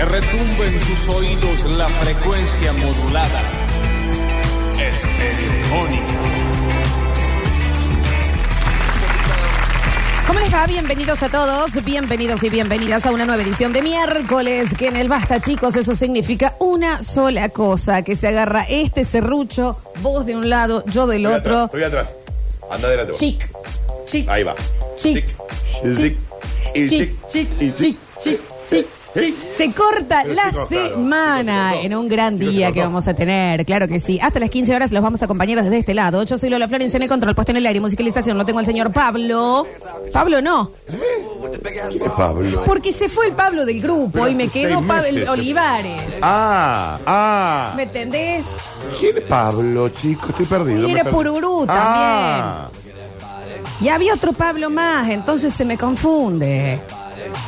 Que retumbe en tus oídos la frecuencia modulada. Estereofónica. ¿Cómo les va? Bienvenidos a todos, bienvenidos y bienvenidas a una nueva edición de miércoles, que en el Basta, chicos, eso significa una sola cosa, que se agarra este serrucho, vos de un lado, yo del Estoy otro. atrás, Estoy atrás. Anda adelante. vos. Chic, chic, Ahí va. chic, Y chic, y chic, chic, chic, chic, chic, chic. Se corta Pero la chicos, claro, semana chicos, se cortó. en un gran Chicos, se día que cortó. vamos a tener, claro que sí. Hasta las 15 horas los vamos a acompañar desde este lado. Yo soy Lola Florencia en el control, puesto en el aire y musicalización. Lo tengo al señor Pablo. Pablo no, ¿Quién es Pablo? porque se fue el Pablo del grupo Pero y me hace quedó seis Pablo meses. Olivares. Ah, ah. ¿Me entendés? ¿Quién es Pablo, chico? Estoy perdido. Y me era perdí. Pururú Ah. Y había otro Pablo más, entonces se me confunde.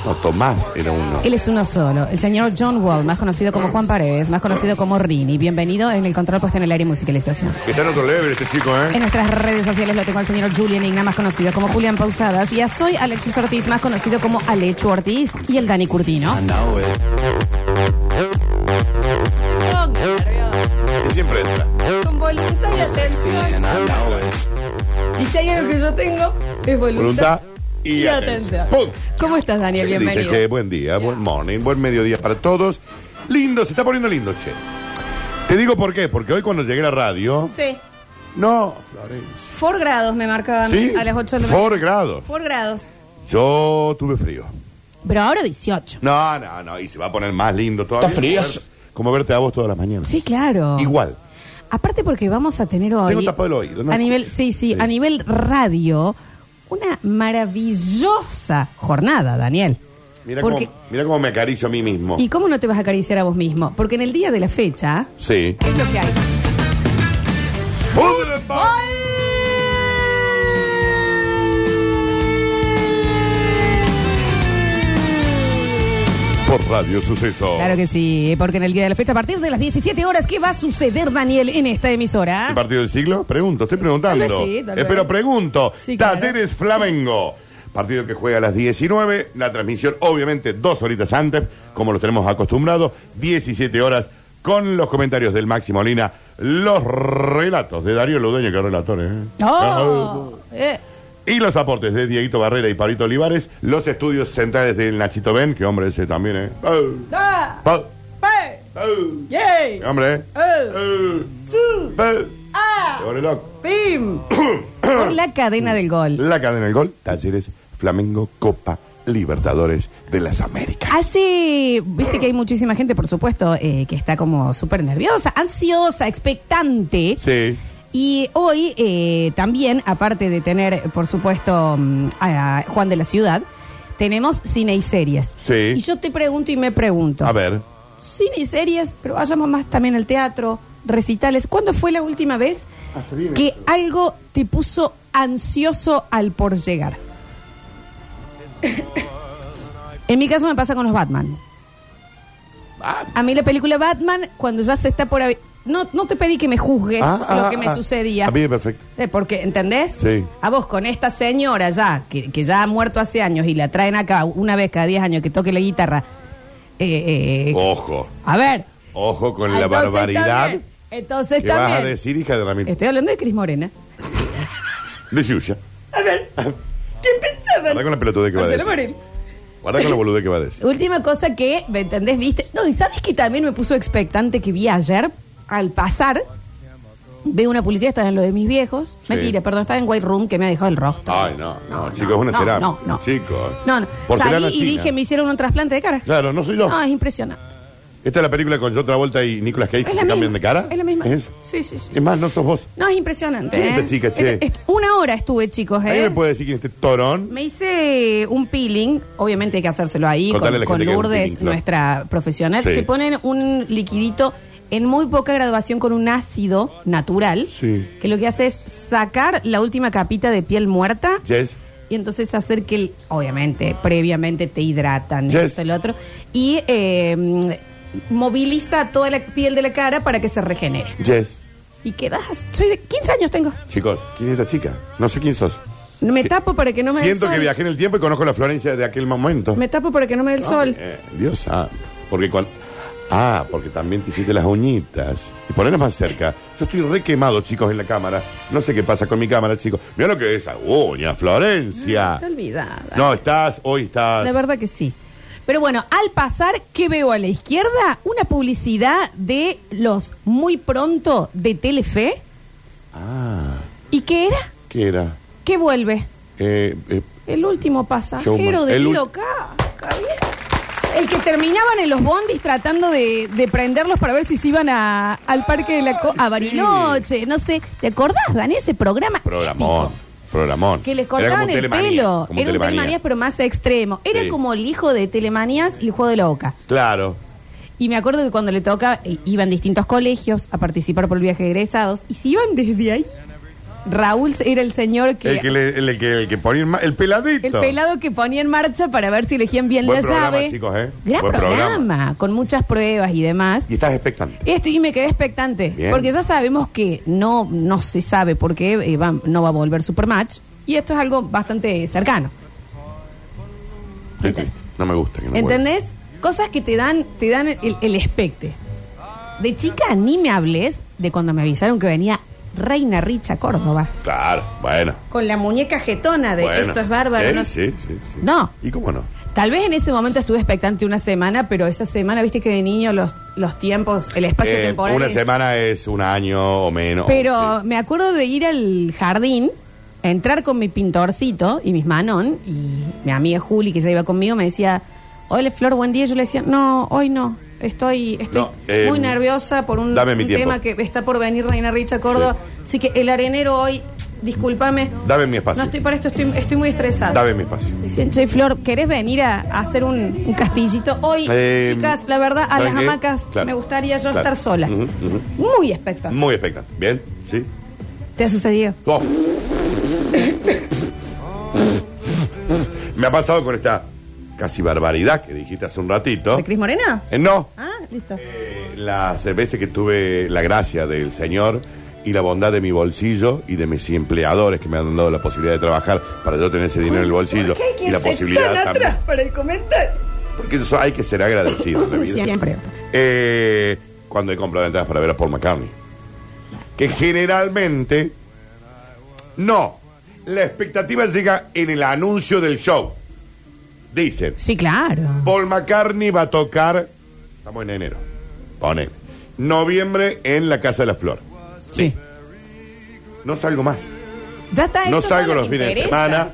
No, Tomás era uno. Él es uno solo, el señor John Wall, más conocido como Juan Paredes, más conocido como Rini. Bienvenido en el control puesto en el aire y musicalización. Está en otro level este chico, En ¿eh? nuestras redes sociales lo tengo al señor Julian Igna, más conocido como Julián Pausadas, y a Soy Alexis Ortiz, más conocido como Alechu Ortiz, y el Dani Curtino. Que siempre entra. Con voluntad y atención. Y si hay algo que yo tengo, es Voluntad y, y atención. ¿Cómo estás, Daniel? Dice, Bienvenido. che, buen día, buen morning, buen mediodía para todos. Lindo, se está poniendo lindo, che. Te digo por qué, porque hoy cuando llegué a la radio. Sí. No, Florencia. 4 grados me marcaban Sí, a las 8 de la 4 grados. 4 grados. Yo tuve frío. Pero ahora 18. No, no, no, y se va a poner más lindo todavía. Está frío. Como, ver- como verte a vos todas las mañanas. Sí, claro. Igual. Aparte porque vamos a tener hoy... Tengo tapado el oído, ¿no? A nivel, sí, sí, Sí. a nivel radio, una maravillosa jornada, Daniel. Mira, Porque- cómo, mira cómo me acaricio a mí mismo. ¿Y cómo no te vas a acariciar a vos mismo? Porque en el día de la fecha, Sí. ¿qué es lo que hay? ¡Fútbol! Por Radio Suceso. Claro que sí, porque en el día de la fecha, a partir de las 17 horas, ¿qué va a suceder, Daniel, en esta emisora? ¿El partido del siglo? Pregunto, estoy preguntando. Tal vez sí, tal Eh, vez. pero pregunto. Sí, claro. Talleres Flamengo. Partido que juega a las 19. La transmisión, obviamente, dos horitas antes, como lo tenemos acostumbrados. 17 horas con los comentarios del Máximo Molina. Los relatos de Darío Ludueño, que es relator, ¿eh? ¡Oh! Eh, Y los aportes de Dieguito Barrera y Pablito Olivares. Los estudios centrales del Nachito Ben, que hombre ese también, ¿eh? ¡Oh! ¡Oh! ¡Oh! ¿Qué hombre, ¿eh? ¡Su! ¡Ah! ¡Pim! Por la cadena del gol. La cadena del gol, Talleres Flamengo Copa Libertadores de las Américas. Hace, viste que hay muchísima gente, por supuesto, eh, que está como súper nerviosa, ansiosa, expectante. Sí. Y hoy eh, también, aparte de tener, por supuesto, mm, a Juan de la Ciudad, tenemos cine y series. Sí. Y yo te pregunto y me pregunto. A ver. Cine y series, pero vayamos más también al teatro, recitales. ¿Cuándo fue la última vez que esto. algo te puso ansioso al por llegar? en mi caso me pasa con los Batman. A mí la película Batman, cuando ya se está por... No, no te pedí que me juzgues ah, lo ah, que me ah. sucedía. A mí, perfecto. Eh, Porque, ¿entendés? Sí. A vos con esta señora ya, que, que ya ha muerto hace años y la traen acá una vez cada 10 años que toque la guitarra. eh, eh, Ojo. A ver. Ojo con la Entonces barbaridad también, Entonces que vas a también. decir, hija de Ramírez. Estoy hablando de Cris Morena. De Yuya. A ver. ¿Quién pensaba? Guarda con la pelotudez que va a Marcelo decir. Morel. Guarda con la boludez que va a decir. Última cosa que, ¿me entendés? ¿Viste? No, y ¿sabes que también me puso expectante que vi ayer? Al pasar, veo una publicidad, está en lo de mis viejos. Sí. Mentira, perdón, estaba en White Room que me ha dejado el rostro. Ay, no, no, chicos, es una no, cerámica. No, no. Chicos. No, no. Porcelana Salí y china. dije, me hicieron un trasplante de cara. Claro, no soy yo. No, es impresionante. Esta es la película con John Travolta y Nicolas Cage que se cambian de cara. Es la misma. ¿Es? Sí, sí, sí. Es más, no sos vos. No, es impresionante. ¿Quién es ¿eh? esta chica, che? Una hora estuve, chicos, ¿Alguien ¿eh? me puede decir quién es este torón? Me hice un peeling, obviamente hay que hacérselo ahí Contale con, con Lourdes, peeling, nuestra profesional. Sí. Te ponen un liquidito en muy poca graduación con un ácido natural, Sí. que lo que hace es sacar la última capita de piel muerta Jess. y entonces hacer que, el- obviamente, previamente te hidratan, Yes. esto y lo otro, y eh, moviliza toda la piel de la cara para que se regenere. Jess. Y quedas, soy de 15 años tengo. Chicos, ¿quién es esta chica? No sé quién sos. Me Sí. tapo para que no me dé el Siento sol. que viajé en el tiempo y conozco la Florencia de aquel momento. Me tapo para que no me dé el sol. Eh, Dios santo. Porque cuando... Ah, porque también te hiciste las uñitas. Y ponerlas más cerca. Yo estoy re quemado, chicos, en la cámara. No sé qué pasa con mi cámara, chicos. Mira lo que es esa uña, Florencia. Olvidada. No, estás, hoy estás... La verdad que sí. Pero bueno, al pasar, ¿qué veo a la izquierda? Una publicidad de los muy pronto de Telefe. Ah, ¿Y qué era? ¿qué era? ¿Qué vuelve? Eh, eh, El último pasajero Showman. de El ul-. El que terminaban en los bondis tratando de, de prenderlos para ver si se iban a- al parque de la Co- a Bariloche, no sé. ¿Te acordás, Dani, ese programa? programón. épico? Programón. Que le Era como cortaban el pelo. Era un Telemanías. Pero más extremo. Era Sí. como el hijo de Telemanías y el juego de la boca. Claro. Y me acuerdo que cuando le toca, eh, iban distintos colegios a participar por el viaje de egresados. Y si iban desde ahí, Raúl era el señor que. El que, le- el, que, el que ponía en ma- el peladito. el pelado que ponía en marcha para ver si elegían bien Buen la programa, llave. chicos, ¿eh? Gran Buen programa, programa. con muchas pruebas y demás. Y estás expectante. Esto y me quedé expectante, Bien. porque ya sabemos que no, no se sabe por qué eh, va- no va a volver Supermatch. Y esto es algo bastante cercano. Triste. No me gusta que no vuelva. ¿Entendés? Cosas que te dan, te dan el, el expecte. De chica ni me hables de cuando me avisaron que venía Reina Richa Córdoba. Claro, bueno. Con la muñeca jetona de bueno. esto es bárbaro. Sí, no, sí, sí, sí. No. ¿Y cómo no? Tal vez en ese momento estuve expectante una semana, pero esa semana, viste que de niño los, los tiempos, el espacio Eh, temporal. una es- semana es un año o menos. Pero Sí. me acuerdo de ir al jardín, entrar con mi pintorcito y mis manón, y mi amiga Juli, que ya iba conmigo, me decía, hola Flor, buen día. Yo le decía, no, hoy no. Estoy, estoy No, eh, muy nerviosa por un, dame mi un tiempo. tema que está por venir Reina Richa Córdoba. Así que el arenero hoy, discúlpame. Dame mi espacio. No estoy para esto, estoy, estoy muy estresada. Dame mi espacio. Che, Flor, ¿querés venir a, a hacer un, un castillito? Hoy, Eh, chicas, la verdad, a ¿saben las qué? hamacas Claro. me gustaría yo Claro. estar sola. Muy expectante. Muy expectante. ¿Bien? ¿Sí? ¿Te ha sucedido? Oh. Me ha pasado con esta casi barbaridad que dijiste hace un ratito. ¿De Cris Morena? Eh, no. Ah, listo. Eh, las veces que tuve la gracia del Señor y la bondad de mi bolsillo y de mis empleadores que me han dado la posibilidad de trabajar para yo tener ese dinero en el bolsillo ¿Por qué hay que y la irse posibilidad tan también. atrás para el comentario? Porque eso hay que ser agradecido en la vida. Siempre. Eh, cuando he comprado entradas para ver a Paul McCartney. Que generalmente no. La expectativa llega en el anuncio del show. Dicen, Sí, claro. Paul McCartney va a tocar, estamos en enero, pone, noviembre en la Casa de la Flor. Sí. No salgo más. Ya está. No salgo los fines de semana.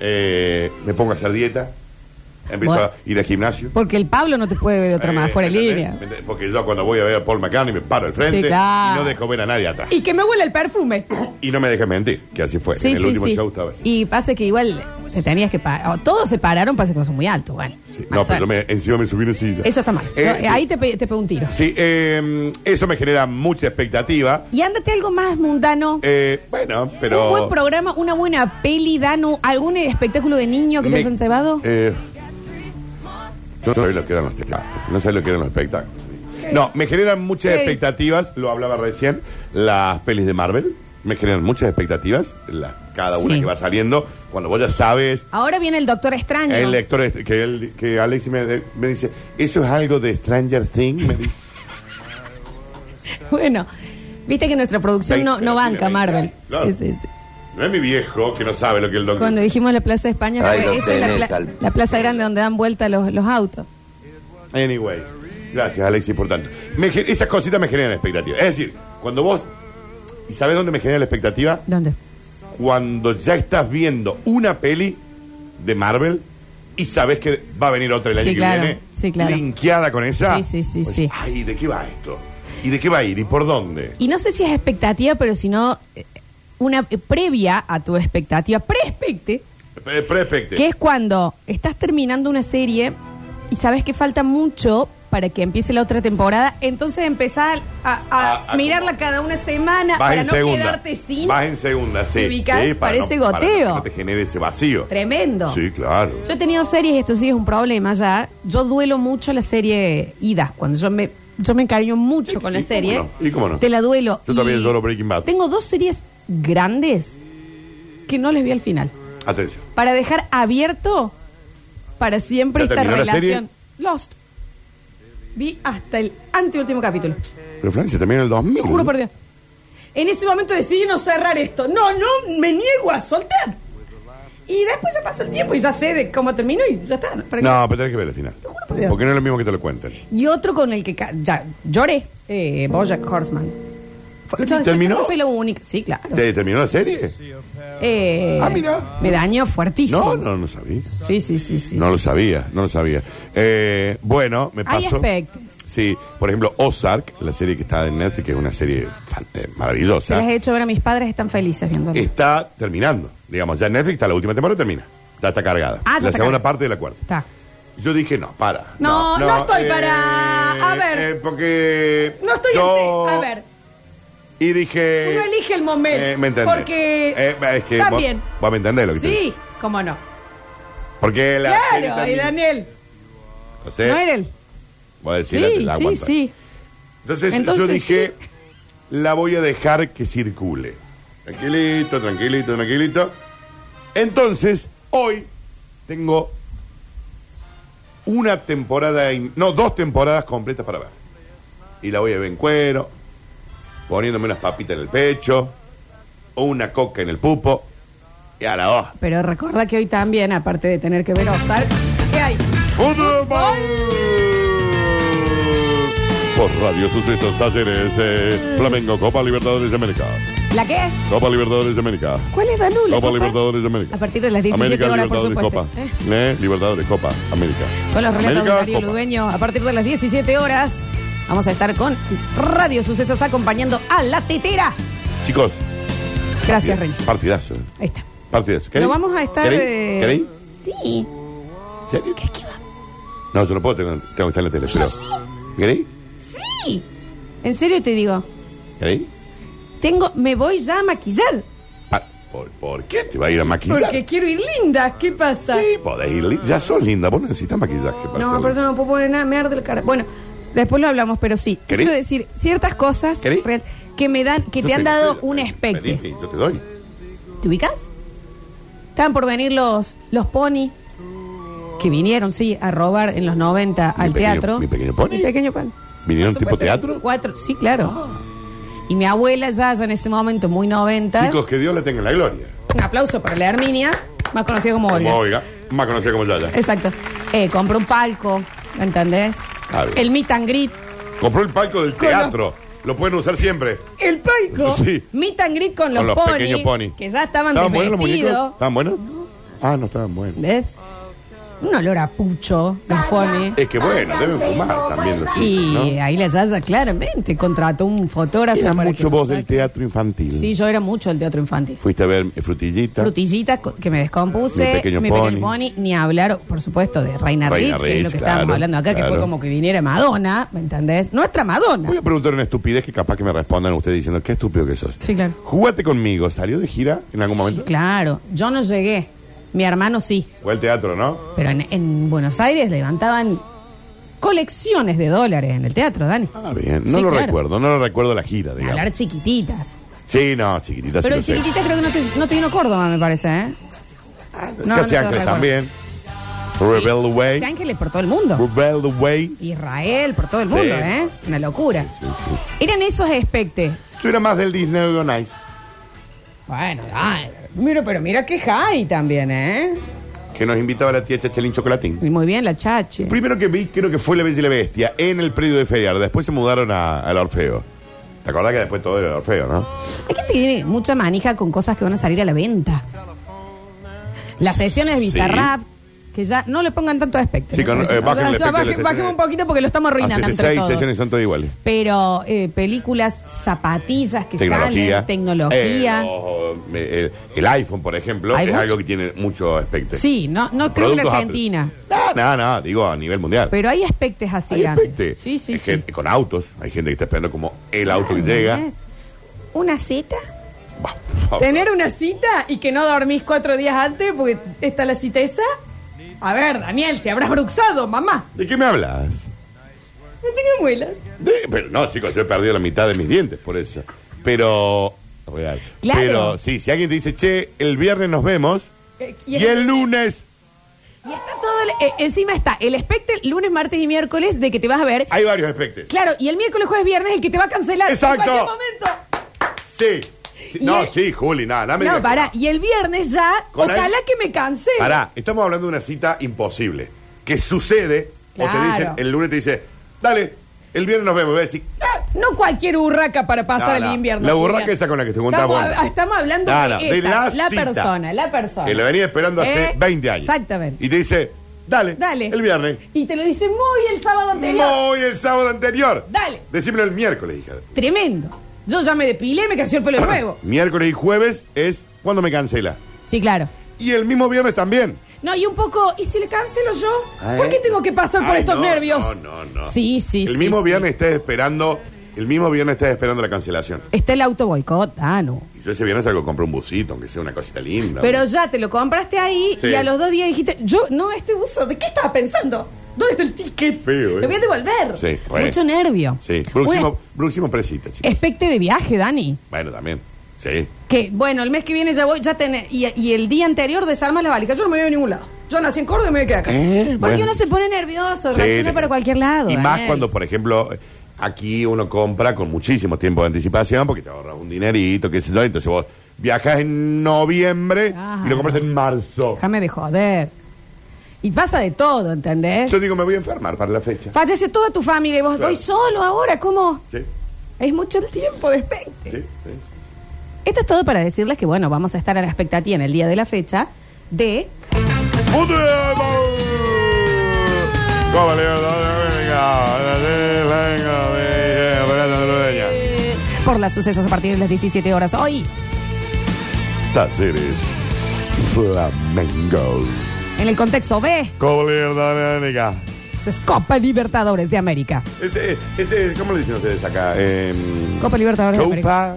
eh, me pongo a hacer dieta. Empiezo Bueno. a ir al gimnasio. Porque el Pablo no te puede ver de otra Eh, manera, fuera de ¿entendés? línea. ¿Entendés? Porque yo cuando voy a ver a Paul McCartney me paro al frente Sí, claro. y no dejo ver a nadie atrás. Y que me huele el perfume. Y no me dejes mentir, que así fue. Sí, en el sí, último sí. show estaba así. Y pasa que igual te tenías que parar. Todos se pararon, pasa que son muy altos. Bueno. Sí, Más No, pero suerte. me- encima me subí una silla. Eso está mal. Eh, Yo- sí. Ahí te, pe- te pego un tiro. Sí, eh, eso me genera mucha expectativa. Y ándate algo más mundano. Eh, bueno, pero... Un buen programa, una buena peli, Danu, algún espectáculo de niño que Me- te hayan cebado. Eh, yo no sabía lo que eran los teatros, no sé lo que eran los espectáculos. No, me generan muchas expectativas, lo hablaba recién, las pelis de Marvel, me generan muchas expectativas, la- cada una Sí. que va saliendo, cuando vos ya sabes, Ahora viene el Doctor Extraño. el lector, este- que, él, que Alex me, me dice, ¿eso es algo de Stranger Things? Me dice. Bueno, viste que nuestra producción no, no banca Marvel. claro. Sí, sí, sí. No es mi viejo que no sabe lo que el doctor... Cuando dijimos la Plaza de España, Ahí fue, lo esa es la, tenés, pla- al- la plaza grande donde dan vuelta los, los autos. Anyway, gracias Alexis por tanto. Me esas cositas me generan expectativa. Es decir, cuando vos... ¿Y sabes dónde me genera la expectativa? ¿Dónde? Cuando ya estás viendo una peli de Marvel y sabes que va a venir otra el año Sí, que claro, viene, sí, claro. linkeada con esa. Sí, sí, sí, pues, sí. Ay, ¿de qué va esto? ¿Y de qué va a ir? ¿Y por dónde? Y no sé si es expectativa, pero si no, eh, una eh, previa a tu expectativa, pre-expecte, Pre- Prespecte. que es cuando estás terminando una serie y sabes que falta mucho para que empiece la otra temporada, entonces empezás a, a A- a mirarla cada una semana Vas para en no segunda. quedarte sin. Vas en segunda, sí. ¿Te ubicás? Sí, para Parece para goteo. que no te genere ese vacío. Tremendo. Sí, claro. Yo he tenido series, esto sí es un problema ya. Yo duelo mucho la serie Ida. Cuando yo me, yo me encariño mucho ¿Y- con y la cómo serie. no? ¿Y cómo no? Te la duelo. Yo también Y lloro Breaking Bad. Tengo dos series grandes que no les vi al final. Atención. Para dejar abierto para siempre ¿Ya esta terminó la relación. Lost. vi hasta el anteúltimo capítulo. Pero Francia también en el 2000. Te juro por Dios. En ese momento decidí no cerrar esto. No, no, me niego a soltar. Y después ya pasa el tiempo y ya sé de cómo terminó y ya está. ¿Para qué? No, pero tenés que ver el final. juro por Dios. Porque no es lo mismo que te lo cuenten. Y otro con el que ca- ya lloré, eh, Bojack Horseman. Yo ¿Terminó? Soy la única. Sí, claro. ¿Te terminó la serie? Eh, Ah, mira. Me dañó fuertísimo. No, no, no sabía. Sí, sí, sí, sí. No lo sabía, no lo sabía. Eh, bueno, me Hay pasó. aspectos. Sí, por ejemplo, Ozark, la serie que está en Netflix, que es una serie fan- eh, Se las maravillosa, he hecho ver a mis padres, están felices viéndolo. está terminando. Digamos, ya en Netflix está la última temporada termina. Ya está cargada. Ah, ya la está segunda cargada. parte de la cuarta. Está. Yo dije, no, para. No, no estoy para- a ver. eh, porque. No estoy yo- ante- A ver, Y dije. uno elige el momento. Eh, ¿Me entendés? Porque. Eh, es que También. Vos, vos me entendés lo que Sí, cómo no. Porque la Claro, y Daniel. No sé. No era él. Voy a Sí, te la sí, sí. Entonces, Entonces, yo dije, la voy a dejar que circule. Tranquilito, tranquilito, tranquilito. Entonces, hoy tengo una temporada, no, dos temporadas completas para ver. Y la voy a ver en cuero, poniéndome unas papitas en el pecho, o una coca en el pupo, y a la hoja. Pero recuerda que hoy también, aparte de tener que ver Ozark, ¿qué hay? ¡Fútbol! Por Radio Sucesos Talleres, eh, Flamengo, Copa Libertadores de América. ¿La qué? Copa Libertadores de América. ¿Cuál es Danú? la Copa copa? Libertadores de América. A partir de las 17 América, horas, por supuesto. Copa. ¿Eh? Eh, Libertadores, Copa, América. Con los relatos de Darío. Ludueño, a partir de las 17 horas, vamos a estar con Radio Sucesos acompañando a la tetera. Chicos. Gracias, Rey. Partidazo. Ahí está. Partidazo. No vamos a estar. ¿Queréis? eh, ¿Queréis? Sí. ¿Serio? ¿Qué, qué va? No, yo no puedo, tengo, tengo que estar en la tele. Pero, sí. ¿Queréis? Sí. En serio te digo. ¿Queréis? Tengo, me voy ya a maquillar. ¿Por, por qué te va a ir a maquillar? Porque quiero ir linda. ¿Qué pasa? Sí, podés ir. li- Ya sos linda, vos no necesitas maquillaje para No, pero no puedo poner nada, me arde la cara. Bueno, después lo hablamos, pero sí. Te ¿Querés? Quiero decir ciertas cosas ¿Querés? real- que me dan, que Yo te han dado un pedí, Yo te doy. ¿Te ubicas? Estaban por venir los, los pony que vinieron, sí, a robar en los 90 Mi al pequeño- teatro. mi pequeño pony. Mi pequeño pony. ¿Vinieron tipo teatro? Ah. Cuatro, sí, claro. Y mi abuela ya, ya en ese momento, muy 90. Chicos, que Dios le tenga en la gloria. Un aplauso para la Herminia, más conocida como Olga. Como Oiga, más conocida como Yaya. Exacto. Eh, compró un palco, ¿entendés? Bien. El meet and greet. Compró el palco del Con teatro. Lo pueden usar siempre. El palco. Sí. Meet and greet con los, Con los pequeños pony. Que ya estaban ¿Estaban buenos los muñecos? ¿Estaban buenos? Ah, no estaban buenos. ¿Ves? Un olor a pucho, los pony. Es que bueno, deben fumar también los Y chicos, ¿no? ahí la Yaya claramente contrató un fotógrafo Era para mucho lo del saque. teatro infantil. Sí, yo era mucho del teatro infantil. Fuiste a ver eh, Frutillita. Co- que me descompuse, Mi pequeño pony. ni hablar, por supuesto, de Reina, Reina Rich, que es lo Rich, que estábamos claro, hablando acá, que claro. fue como que viniera Madonna, ¿me entendés? Nuestra Madonna. Voy a preguntar una estupidez que capaz que me respondan ustedes diciendo, qué estúpido que sos. Sí, claro. Jugate conmigo, ¿salió de gira en algún momento? Sí, claro. Yo no llegué. Mi hermano sí. Fue al teatro, ¿no? Pero en, en Buenos Aires levantaban colecciones de dólares en el teatro, Dani. Ah, bien. No Sí, lo claro. recuerdo, no lo recuerdo la gira, digamos. Hablar chiquititas. Sí, no, chiquitita, Pero sí el lo sé. chiquitita creo que no te, no te vino Córdoba, me parece, ¿eh? no, Casi no te Ángeles recuerdo. también. Rebel the Way. Sí, Ángeles por todo el mundo. Rebel the Way. Israel por todo el mundo, Sí. ¿eh? Una locura. Eran esos espectes. Yo era más del Disney on Ice. Bueno, ay, mira, pero mira que high también, ¿eh? Que nos invitaba la tía Chachelín Chocolatín. Y Muy bien, la chache. Primero que vi, creo que fue La Bella y la Bestia, en el predio de Feriar. Después se mudaron a- al Orfeo. ¿Te acordás que después todo era el Orfeo, no? Hay gente que tiene mucha manija con cosas que van a salir a la venta. Las sesiones de Sí. Bizarrap, que ya no le pongan tanto aspecto. Sí, con- eh, bájenle O sea, aspecto de las baje- sesiones. bajemos un poquito porque lo estamos arruinando Hace entre seis todos. sesiones son todas iguales. Pero eh, películas, zapatillas que Tecnología. salen, tecnología. Eh, el, el iPhone, por ejemplo, es mucho. algo que tiene mucho aspecto. Sí, no, no creo en Argentina. No, no, no, digo a nivel mundial. Pero hay aspectos así Hay aspectos. Sí, sí, Hay sí. gente con autos. Hay gente que está esperando como el auto que Ah, llega. ¿eh? ¿Una cita? Bah. ¿Tener una cita y que no dormís cuatro días antes porque está la cita esa? A ver, Daniel, si habrás bruxado, mamá. ¿De qué me hablas? No tengo muelas. De- pero no, chicos, yo he perdido la mitad de mis dientes por eso. Pero. Real. Claro. Pero sí, si alguien te dice, che, el viernes nos vemos Eh, y, el lunes Y está todo, el- eh, encima está el espectro lunes, martes y miércoles de que te vas a ver. Hay varios espectes. Claro, y el miércoles, jueves, viernes el que te va a cancelar Exacto. en cualquier momento. Sí. Y No, el- sí, Juli, nada, nada me No, que pará. Y el viernes ya, Con la- ojalá que me cancele. Pará, estamos hablando de una cita imposible. Que sucede, o te Claro. dicen, el lunes te dice, dale, el viernes nos vemos. Voy a decir, Ah, No cualquier urraca para pasar No, no. el invierno. La urraca Julián. esa con la que te juntás estamos, vos. estamos hablando No, de, no, de esta, la la cita. persona, la persona. que lo venía esperando hace Eh, 20 años. Exactamente. Y te dice, dale, Dale. el viernes. Y te lo dice muy el sábado anterior. Muy el sábado anterior. Dale. Decímelo el miércoles, hija. Tremendo. Yo ya me depilé, me creció el pelo nuevo. Miércoles y jueves es cuando me cancela. Sí, claro. Y el mismo viernes también. No, y un poco, ¿y si le cancelo yo? Ah, ¿Por qué ¿eh? tengo que pasar por Ay, estos no, nervios? No, no, no. Sí, sí, El sí, mismo sí. viernes estás esperando, el mismo viernes estás esperando la cancelación. Está el auto boicot, ah, no. Y yo ese viernes salgo a comprar un busito, aunque sea una cosita linda. Pero ya te lo compraste ahí Sí. y a los dos días dijiste, yo, no, este buzo, ¿de qué estaba pensando? ¿Dónde está el ticket? Feo, ¿eh? Lo voy a devolver. Sí. Mucho nervio. Sí, próximo, próximo presita, chicos. Expecte de viaje, Dani. Bueno, también. Sí. Que, bueno, el mes que viene ya voy, ya tenés, y, y el día anterior desarmas la valija. Yo no me voy a ningún lado. Yo nací en Córdoba y me voy a quedar acá. Eh, Porque bueno. uno se pone nervioso, Sí, reacciona para cualquier lado. Y más Daniel. cuando, por ejemplo, aquí uno compra con muchísimo tiempo de anticipación porque te ahorras un dinerito, qué sé yo. Entonces vos viajas en noviembre Ah. y lo compras en marzo. Déjame de joder. Y pasa de todo, ¿entendés? Yo digo, me voy a enfermar para la fecha. Fallece toda tu familia y vos Claro. voy solo ahora, ¿cómo? Sí, Es mucho el tiempo de expecte. sí, sí. Esto es todo para decirles que, bueno, vamos a estar a la expectativa en el día de la fecha de ¡Fútbol! Copa Libertadores. por las sucesos a partir de las 17 horas hoy Talleres Flamengo. En el contexto B. Copa Libertadores. Es Copa Libertadores de América. Ese, ese, ¿cómo le dicen ustedes acá? Em, Copa Libertadores de América.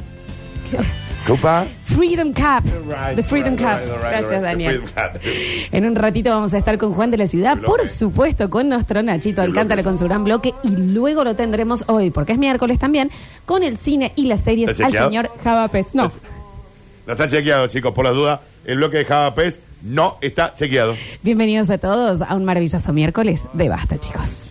Copa. Copa. Freedom Cup. Right, The Freedom right, Cup. right, Gracias, Daniel. the Freedom Cup. En un ratito vamos a estar con Juan de la Ciudad, Bloque. por supuesto, con nuestro Nachito Alcántara con su gran bloque y luego lo tendremos hoy, porque es miércoles también, con el cine y las series ¿Está al señor Javapes. No, No está chequeado, chicos, por las dudas. El bloque de Java Pez no está chequeado. bienvenidos a todos a un maravilloso miércoles de Basta, chicos.